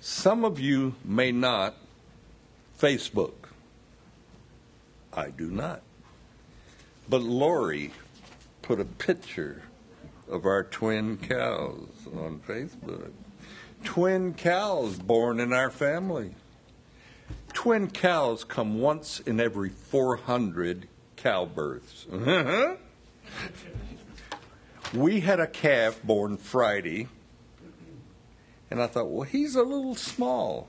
Some of you may not Facebook. I do not. But Lori put a picture of our twin cows on Facebook. Twin cows born in our family. Twin cows come once in every 400 cow births. we had a calf born Friday, and I thought, well, he's a little small.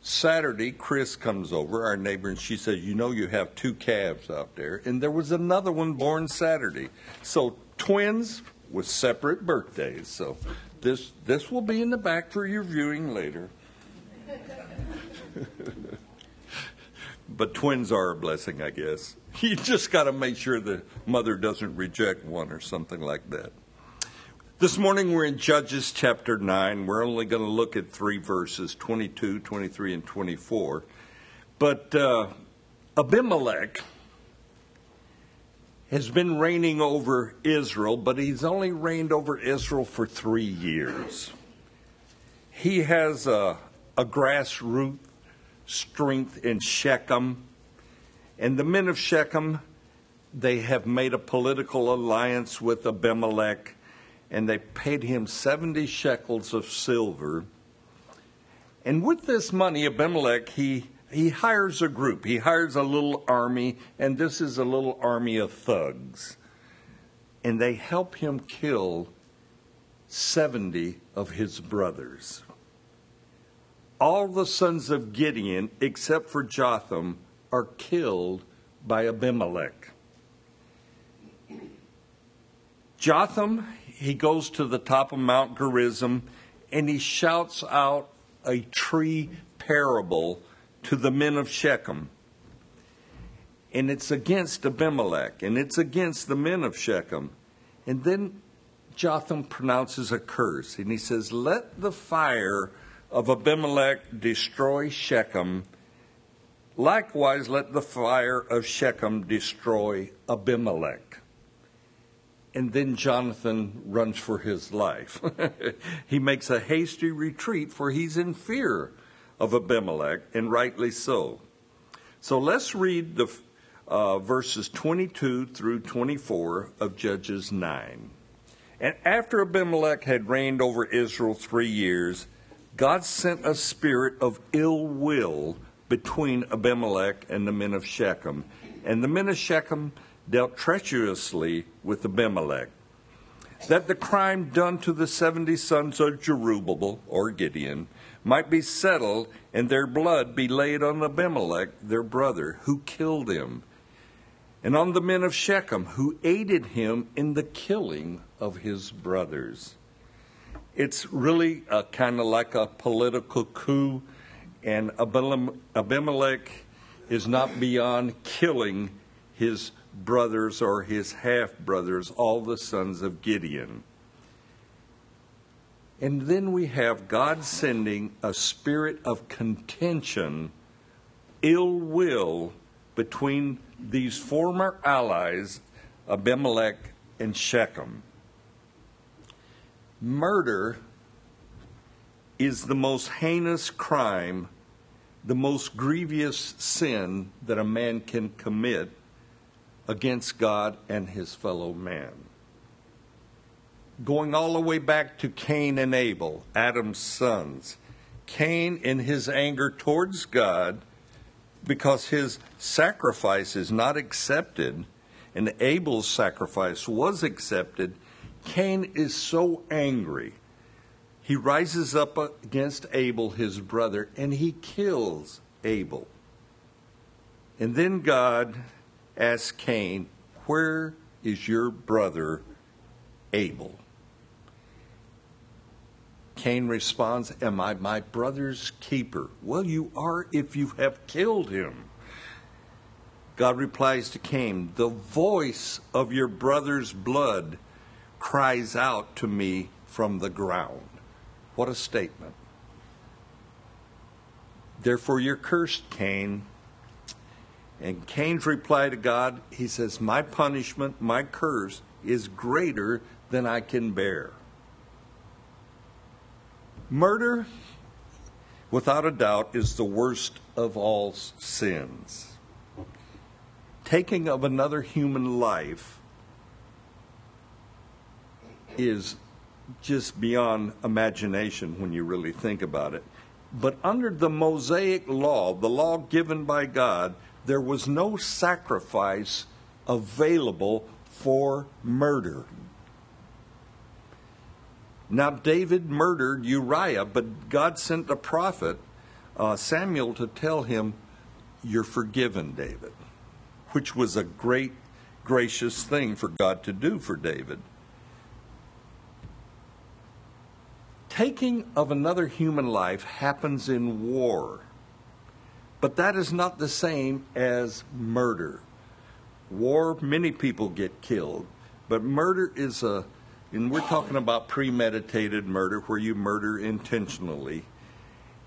Saturday, Chris comes over, our neighbor, and she says, You know, you have two calves out there. And there was another one born Saturday. So, twins with separate birthdays. So, this, this will be in the back for your viewing later. but twins are a blessing, I guess. You just got to make sure the mother doesn't reject one or something like that. This morning we're in Judges chapter 9. We're only going to look at three verses 22, 23, and 24. But uh, Abimelech has been reigning over Israel, but he's only reigned over Israel for three years. He has a, a grassroots strength in Shechem, and the men of Shechem, they have made a political alliance with Abimelech and they paid him 70 shekels of silver. And with this money, Abimelech, he, he hires a group. He hires a little army, and this is a little army of thugs. And they help him kill 70 of his brothers. All the sons of Gideon, except for Jotham, are killed by Abimelech. Jotham, he goes to the top of Mount Gerizim and he shouts out a tree parable to the men of Shechem. And it's against Abimelech and it's against the men of Shechem. And then Jotham pronounces a curse and he says, Let the fire of Abimelech destroy Shechem. Likewise, let the fire of Shechem destroy Abimelech and then Jonathan runs for his life. he makes a hasty retreat, for he's in fear of Abimelech, and rightly so. So let's read the uh, verses 22 through 24 of Judges 9. And after Abimelech had reigned over Israel three years, God sent a spirit of ill will between Abimelech and the men of Shechem. And the men of Shechem dealt treacherously with Abimelech, that the crime done to the seventy sons of Jerubbaal, or Gideon, might be settled, and their blood be laid on Abimelech, their brother, who killed him, and on the men of Shechem, who aided him in the killing of his brothers. It's really kind of like a political coup, and Abimelech is not beyond killing his brothers or his half brothers, all the sons of Gideon. And then we have God sending a spirit of contention, ill will between these former allies, Abimelech and Shechem. Murder is the most heinous crime, the most grievous sin that a man can commit against God and his fellow man. Going all the way back to Cain and Abel, Adam's sons. Cain, in his anger towards God, because his sacrifice is not accepted, and Abel's sacrifice was accepted, Cain is so angry. He rises up against Abel, his brother, and he kills Abel. And then God asked Cain, Where is your brother Abel? Cain responds, Am I my brother's keeper? Well, you are if you have killed him. God replies to Cain, The voice of your brother's blood cries out to me from the ground. What a statement. Therefore, you're cursed, Cain. And Cain's reply to God, he says, My punishment, my curse is greater than I can bear. Murder, without a doubt, is the worst of all sins. Taking of another human life is just beyond imagination when you really think about it. But under the Mosaic law, the law given by God, there was no sacrifice available for murder. Now, David murdered Uriah, but God sent a prophet, uh, Samuel, to tell him, You're forgiven, David, which was a great, gracious thing for God to do for David. Taking of another human life happens in war, but that is not the same as murder. War, many people get killed, but murder is a, and we're talking about premeditated murder where you murder intentionally.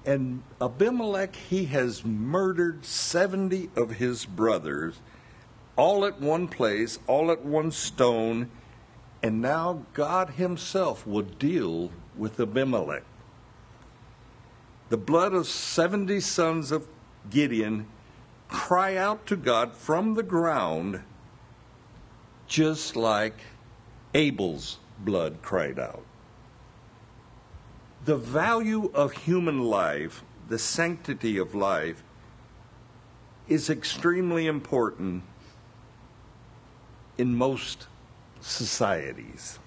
And Abimelech, he has murdered 70 of his brothers, all at one place, all at one stone, and now God Himself will deal with Abimelech. The blood of 70 sons of Gideon cry out to God from the ground, just like Abel's blood cried out. The value of human life, the sanctity of life, is extremely important in most societies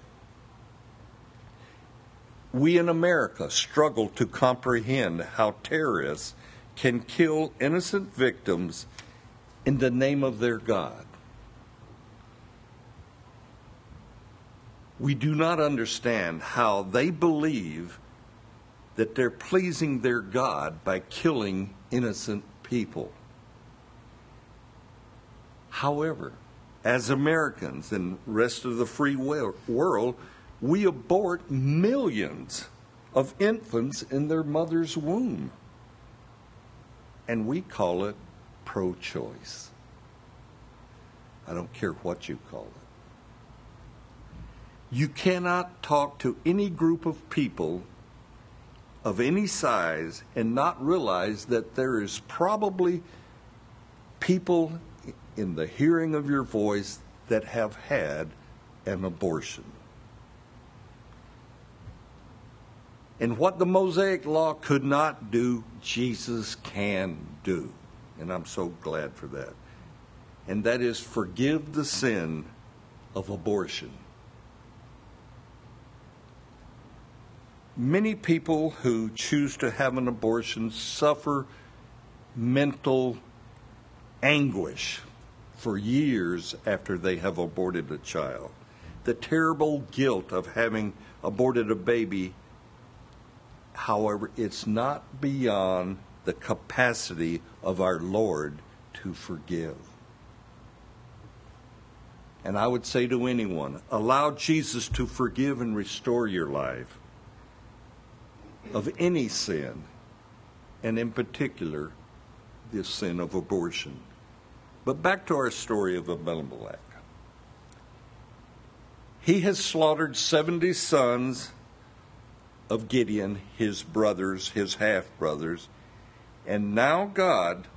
we in America struggle to comprehend how terrorists can kill innocent victims in the name of their God. We do not understand how they believe that they're pleasing their God by killing innocent people. However, as Americans and rest of the free world, we abort millions of infants in their mother's womb. And we call it pro choice. I don't care what you call it. You cannot talk to any group of people of any size and not realize that there is probably people in the hearing of your voice that have had an abortion. And what the Mosaic law could not do, Jesus can do. And I'm so glad for that. And that is forgive the sin of abortion. Many people who choose to have an abortion suffer mental anguish for years after they have aborted a child. The terrible guilt of having aborted a baby However, it's not beyond the capacity of our Lord to forgive. And I would say to anyone allow Jesus to forgive and restore your life of any sin, and in particular, the sin of abortion. But back to our story of Abimelech. He has slaughtered 70 sons of Gideon, his brothers, his half brothers. And now God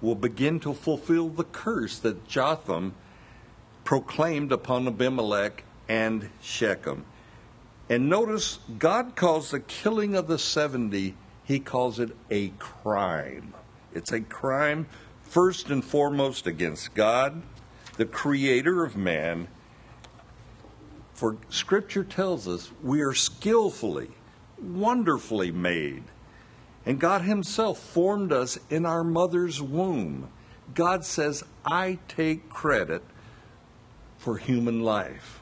will begin to fulfill the curse that Jotham proclaimed upon Abimelech and Shechem. And notice, God calls the killing of the 70, he calls it a crime. It's a crime first and foremost against God, the creator of man. For scripture tells us we are skillfully wonderfully made. And God Himself formed us in our mother's womb. God says, I take credit for human life.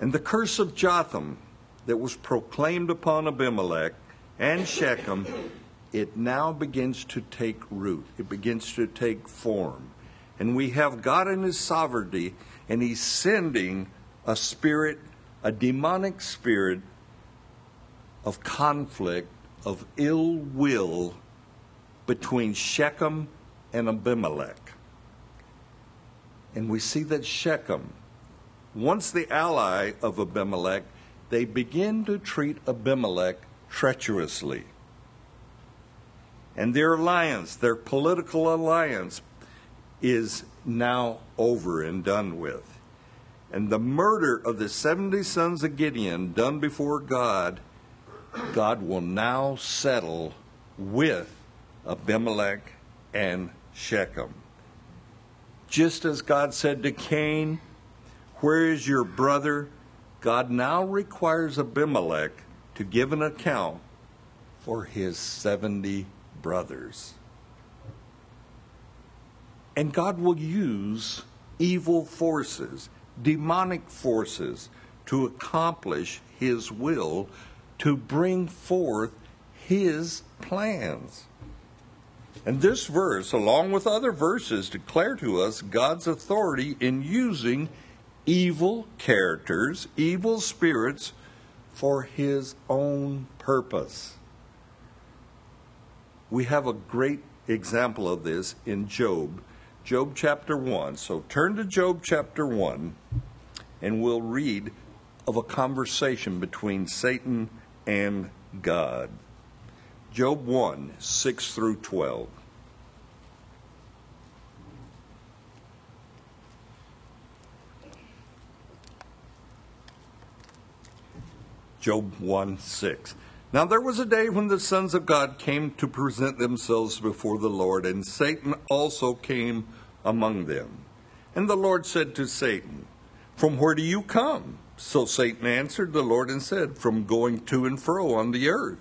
And the curse of Jotham that was proclaimed upon Abimelech and Shechem, it now begins to take root. It begins to take form. And we have God in His sovereignty, and He's sending a spirit a demonic spirit of conflict, of ill will between Shechem and Abimelech. And we see that Shechem, once the ally of Abimelech, they begin to treat Abimelech treacherously. And their alliance, their political alliance, is now over and done with. And the murder of the 70 sons of Gideon done before God, God will now settle with Abimelech and Shechem. Just as God said to Cain, Where is your brother? God now requires Abimelech to give an account for his 70 brothers. And God will use evil forces, demonic forces, to accomplish his will, to bring forth his plans. And this verse, along with other verses, declare to us God's authority in using evil characters, evil spirits, for his own purpose. We have a great example of this in Job, Job chapter 1. So turn to Job chapter 1, and we'll read of a conversation between Satan and God. Job 1 6 through 12. Job 1 6. Now there was a day when the sons of God came to present themselves before the Lord, and Satan also came among them. And the Lord said to Satan, From where do you come? So Satan answered the Lord and said, From going to and fro on the earth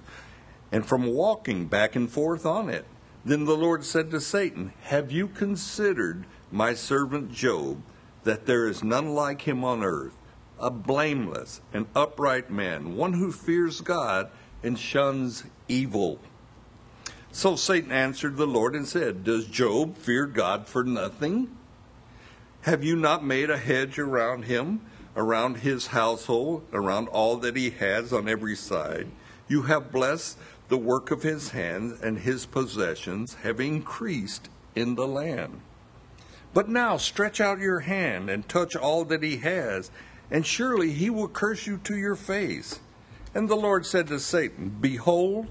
and from walking back and forth on it. Then the Lord said to Satan, Have you considered my servant Job, that there is none like him on earth, a blameless and upright man, one who fears God and shuns evil? So Satan answered the Lord and said, Does Job fear God for nothing? Have you not made a hedge around him, around his household, around all that he has on every side? You have blessed the work of his hands, and his possessions have increased in the land. But now stretch out your hand and touch all that he has, and surely he will curse you to your face. And the Lord said to Satan, Behold,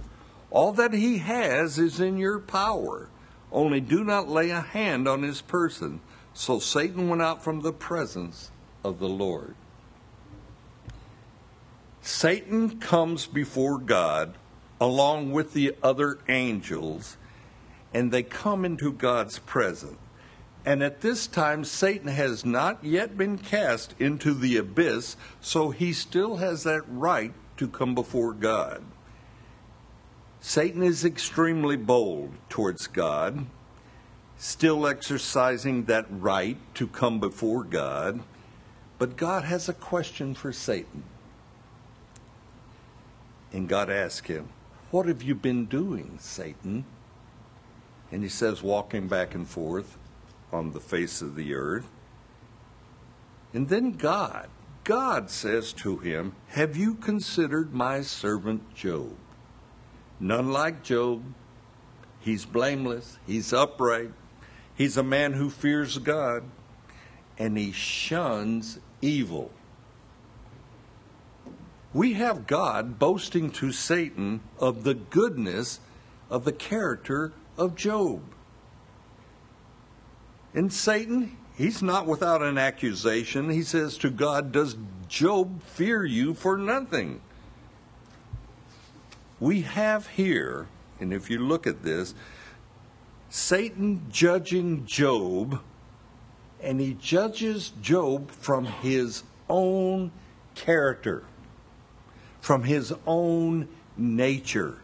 all that he has is in your power, only do not lay a hand on his person. So Satan went out from the presence of the Lord. Satan comes before God along with the other angels, and they come into God's presence. And at this time, Satan has not yet been cast into the abyss, so he still has that right to come before God. Satan is extremely bold towards God, still exercising that right to come before God, but God has a question for Satan. And God asks him, what have you been doing, Satan? And he says, Walking back and forth on the face of the earth. And then God, God says to him, Have you considered my servant Job? None like Job. He's blameless, he's upright, he's a man who fears God, and he shuns evil we have God boasting to Satan of the goodness of the character of Job. And Satan, he's not without an accusation. He says to God, Does Job fear you for nothing? We have here, and if you look at this, Satan judging Job, and he judges Job from his own character from his own nature.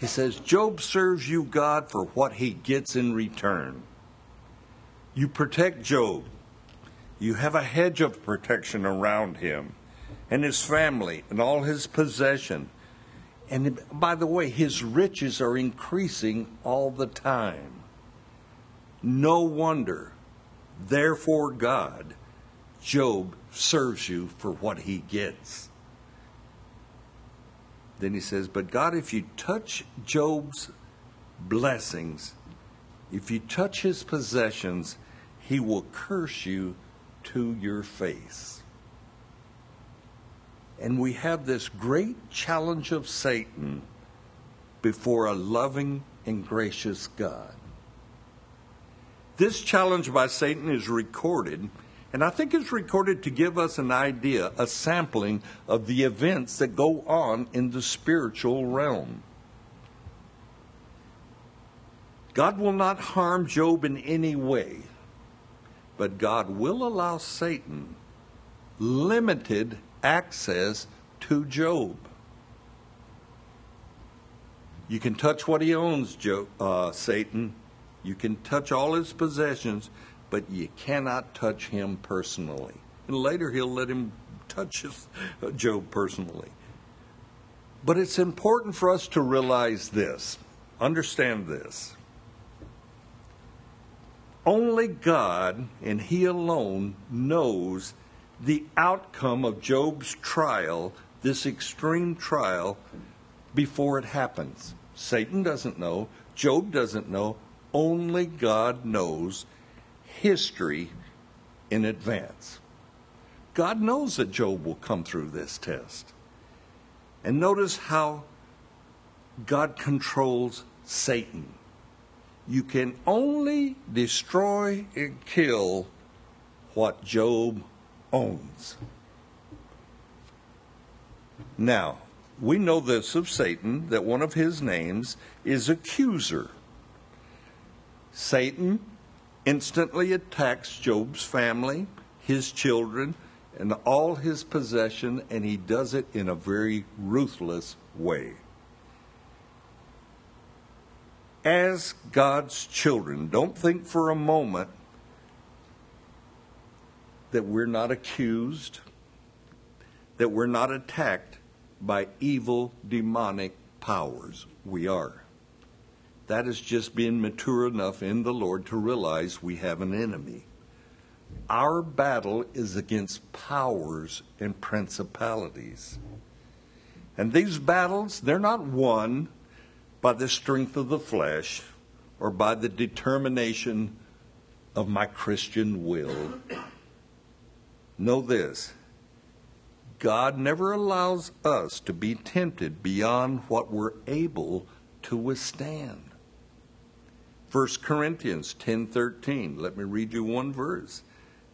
He says, Job serves you, God, for what he gets in return. You protect Job. You have a hedge of protection around him and his family and all his possession. And by the way, his riches are increasing all the time. No wonder, therefore, God, Job serves you for what he gets. Then he says, But God, if you touch Job's blessings, if you touch his possessions, he will curse you to your face. And we have this great challenge of Satan before a loving and gracious God. This challenge by Satan is recorded, and I think it's recorded to give us an idea, a sampling of the events that go on in the spiritual realm. God will not harm Job in any way, but God will allow Satan limited access to Job. You can touch what he owns, Job, uh, Satan. You can touch all his possessions, but you cannot touch him personally. And later he'll let him touch his, uh, Job personally. But it's important for us to realize this, understand this. Only God and He alone knows the outcome of Job's trial, this extreme trial, before it happens. Satan doesn't know, Job doesn't know, only God knows history in advance. God knows that Job will come through this test. And notice how God controls Satan. You can only destroy and kill what Job owns. Now, we know this of Satan that one of his names is accuser. Satan instantly attacks Job's family, his children, and all his possession, and he does it in a very ruthless way. As God's children, don't think for a moment that we're not accused, that we're not attacked by evil demonic powers. We are. That is just being mature enough in the Lord to realize we have an enemy. Our battle is against powers and principalities. And these battles, they're not won by the strength of the flesh or by the determination of my Christian will. Know this God never allows us to be tempted beyond what we're able to withstand. 1 Corinthians 10:13. Let me read you one verse.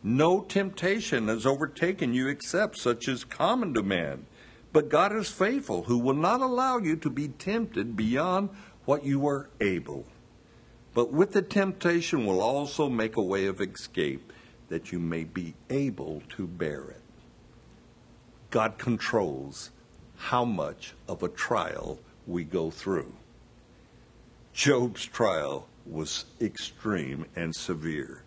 No temptation has overtaken you except such as common to man. But God is faithful, who will not allow you to be tempted beyond what you are able. But with the temptation will also make a way of escape that you may be able to bear it. God controls how much of a trial we go through. Job's trial was extreme and severe.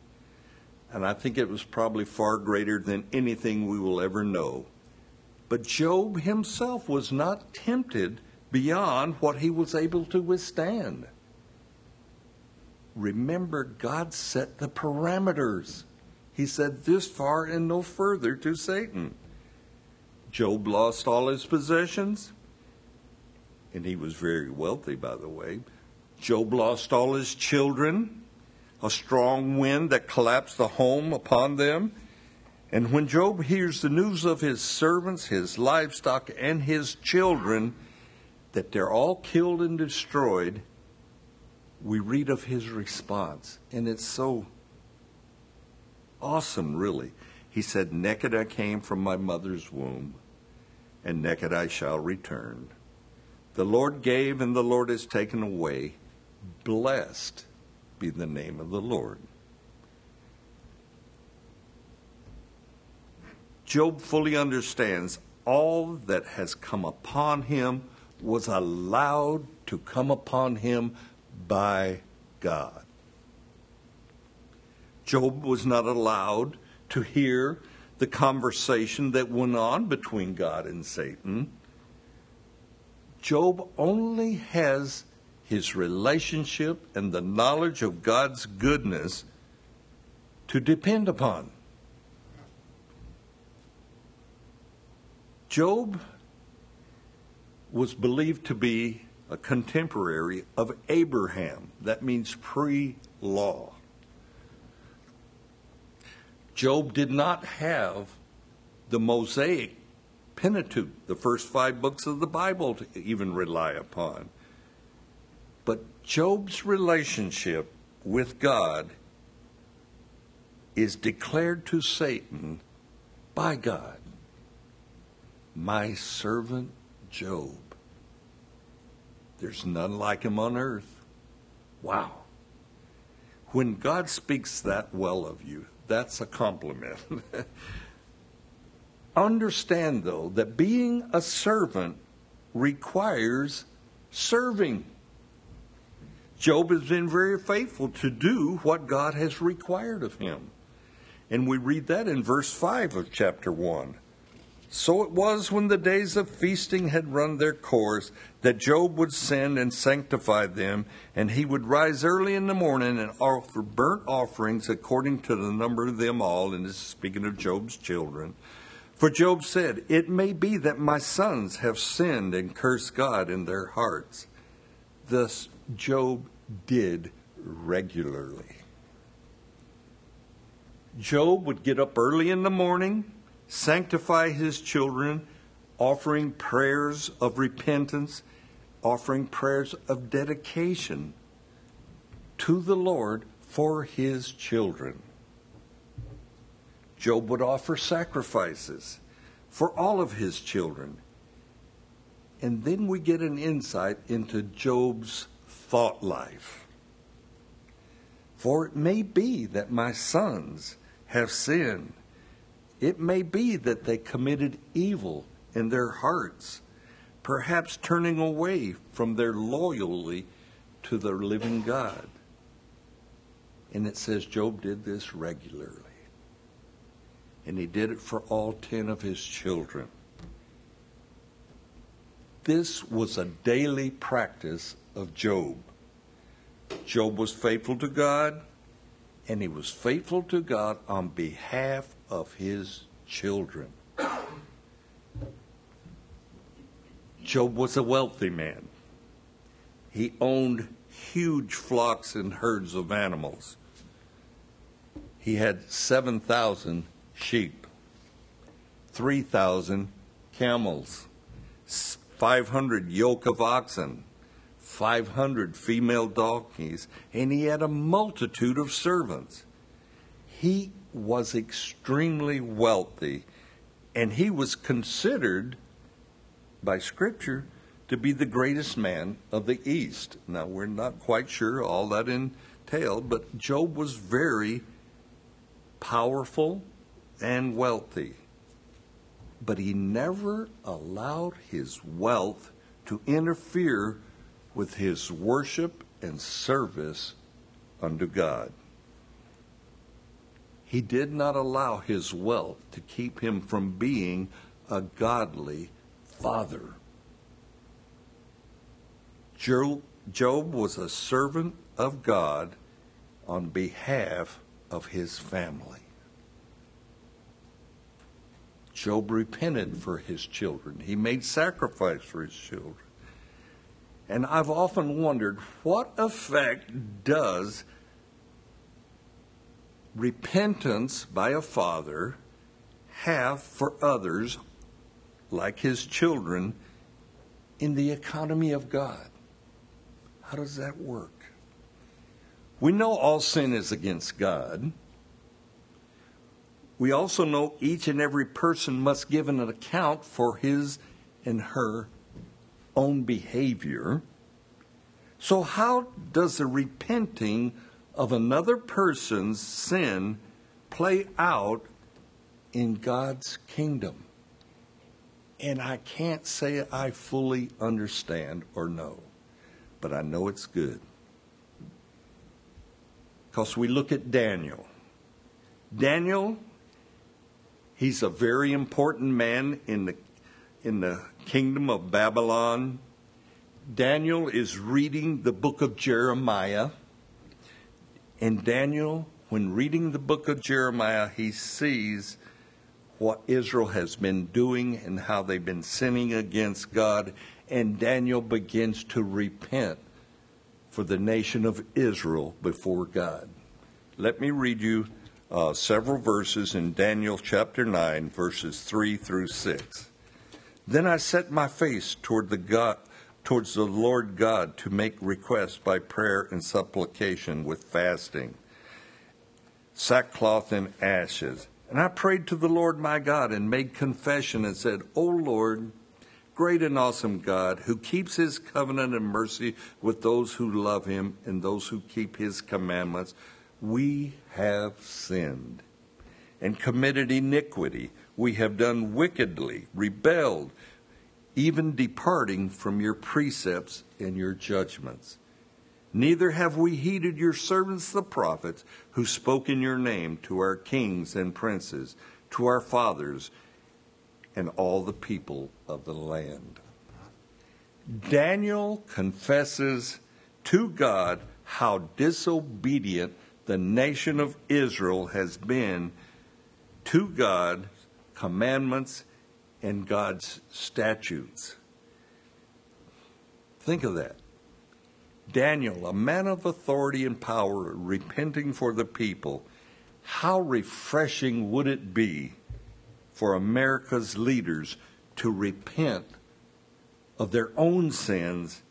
And I think it was probably far greater than anything we will ever know. But Job himself was not tempted beyond what he was able to withstand. Remember, God set the parameters. He said, This far and no further to Satan. Job lost all his possessions, and he was very wealthy, by the way. Job lost all his children, a strong wind that collapsed the home upon them. And when Job hears the news of his servants, his livestock, and his children, that they're all killed and destroyed, we read of his response. And it's so awesome, really. He said, Naked I came from my mother's womb, and naked I shall return. The Lord gave, and the Lord has taken away. Blessed be the name of the Lord. Job fully understands all that has come upon him was allowed to come upon him by God. Job was not allowed to hear the conversation that went on between God and Satan. Job only has his relationship and the knowledge of God's goodness to depend upon. Job was believed to be a contemporary of Abraham. That means pre law. Job did not have the Mosaic Pentateuch, the first five books of the Bible, to even rely upon. But Job's relationship with God is declared to Satan by God My servant Job. There's none like him on earth. Wow. When God speaks that well of you, that's a compliment. Understand, though, that being a servant requires serving. Job has been very faithful to do what God has required of him. And we read that in verse 5 of chapter 1. So it was when the days of feasting had run their course that Job would send and sanctify them, and he would rise early in the morning and offer burnt offerings according to the number of them all. And this is speaking of Job's children. For Job said, It may be that my sons have sinned and cursed God in their hearts. Thus, Job did regularly. Job would get up early in the morning sanctify his children, offering prayers of repentance, offering prayers of dedication to the Lord for his children. Job would offer sacrifices for all of his children. And then we get an insight into Job's thought life. For it may be that my sons have sinned it may be that they committed evil in their hearts, perhaps turning away from their loyalty to the living God. And it says Job did this regularly. And he did it for all ten of his children. This was a daily practice of Job. Job was faithful to God, and he was faithful to God on behalf of his children. Job was a wealthy man. He owned huge flocks and herds of animals. He had 7,000 sheep, 3,000 camels, 500 yoke of oxen, 500 female donkeys, and he had a multitude of servants. He was extremely wealthy, and he was considered by Scripture to be the greatest man of the East. Now, we're not quite sure all that entailed, but Job was very powerful and wealthy. But he never allowed his wealth to interfere with his worship and service unto God. He did not allow his wealth to keep him from being a godly father. Job was a servant of God on behalf of his family. Job repented for his children. He made sacrifice for his children. And I've often wondered what effect does repentance by a father have for others, like his children, in the economy of God? How does that work? We know all sin is against God. We also know each and every person must give an account for his and her own behavior. So, how does the repenting of another person's sin play out in God's kingdom. And I can't say I fully understand or know, but I know it's good. Because we look at Daniel. Daniel, he's a very important man in the, in the kingdom of Babylon. Daniel is reading the book of Jeremiah And Daniel, when reading the book of Jeremiah, he sees what Israel has been doing and how they've been sinning against God, and Daniel begins to repent for the nation of Israel before God. Let me read you uh, several verses in Daniel chapter 9, verses 3 through 6. Then I set my face toward the God, towards the Lord God to make request by prayer and supplication with fasting, sackcloth and ashes. And I prayed to the Lord my God and made confession and said, O Lord, great and awesome God, who keeps his covenant and mercy with those who love him and those who keep his commandments, we have sinned and committed iniquity. We have done wickedly, rebelled, even departing from your precepts and your judgments. Neither have we heeded your servants the prophets, who spoke in your name to our kings and princes, to our fathers, and all the people of the land. Daniel confesses to God how disobedient the nation of Israel has been to God's commandments and God's statutes. Think of that. Daniel, a man of authority and power, repenting for the people. How refreshing would it be for America's leaders to repent of their own sins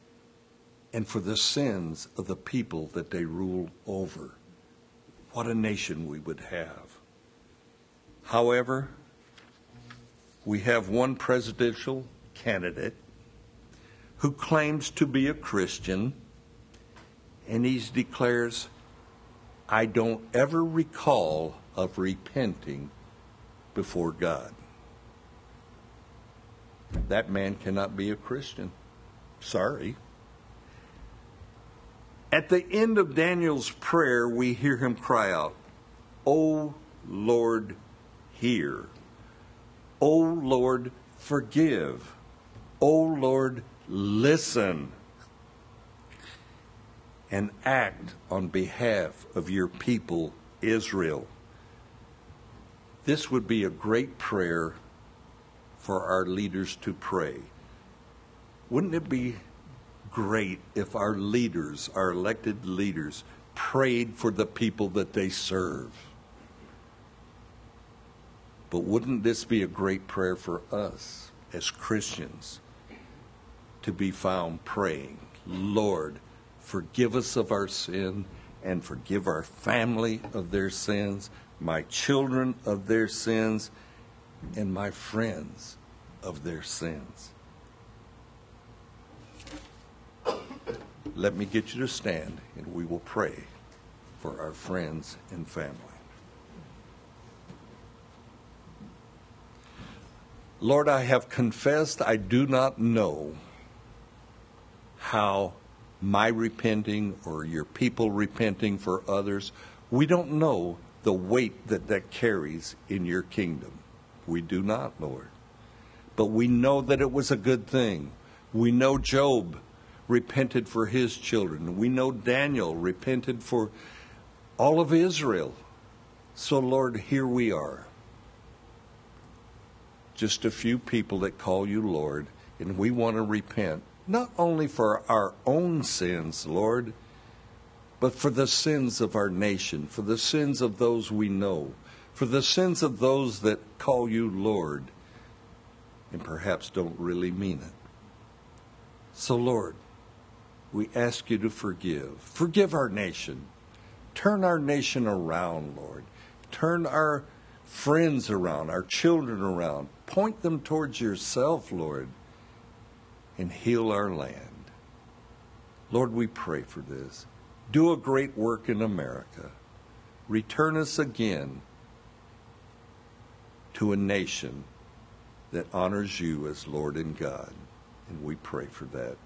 and for the sins of the people that they rule over? What a nation we would have. However, we have one presidential candidate who claims to be a Christian and he declares, I don't ever recall of repenting before God. That man cannot be a Christian. Sorry. At the end of Daniel's prayer, we hear him cry out, O Lord, hear. O Lord, forgive. O Lord, listen and act on behalf of your people, Israel. This would be a great prayer for our leaders to pray. Wouldn't it be great if our leaders, our elected leaders, prayed for the people that they serve? But wouldn't this be a great prayer for us as Christians to be found praying, Lord, forgive us of our sin and forgive our family of their sins, my children of their sins, and my friends of their sins. Let me get you to stand and we will pray for our friends and family. Lord, I have confessed I do not know how my repenting or your people repenting for others, we don't know the weight that that carries in your kingdom. We do not, Lord. But we know that it was a good thing. We know Job repented for his children. We know Daniel repented for all of Israel. So, Lord, here we are. Just a few people that call you Lord, and we want to repent not only for our own sins, Lord, but for the sins of our nation, for the sins of those we know, for the sins of those that call you Lord and perhaps don't really mean it. So, Lord, we ask you to forgive. Forgive our nation. Turn our nation around, Lord. Turn our friends around, our children around. Point them towards yourself, Lord and heal our land. Lord, we pray for this. Do a great work in America. Return us again to a nation that honors you as Lord and God. And we pray for that.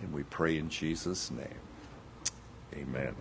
And we pray in Jesus' name. Amen.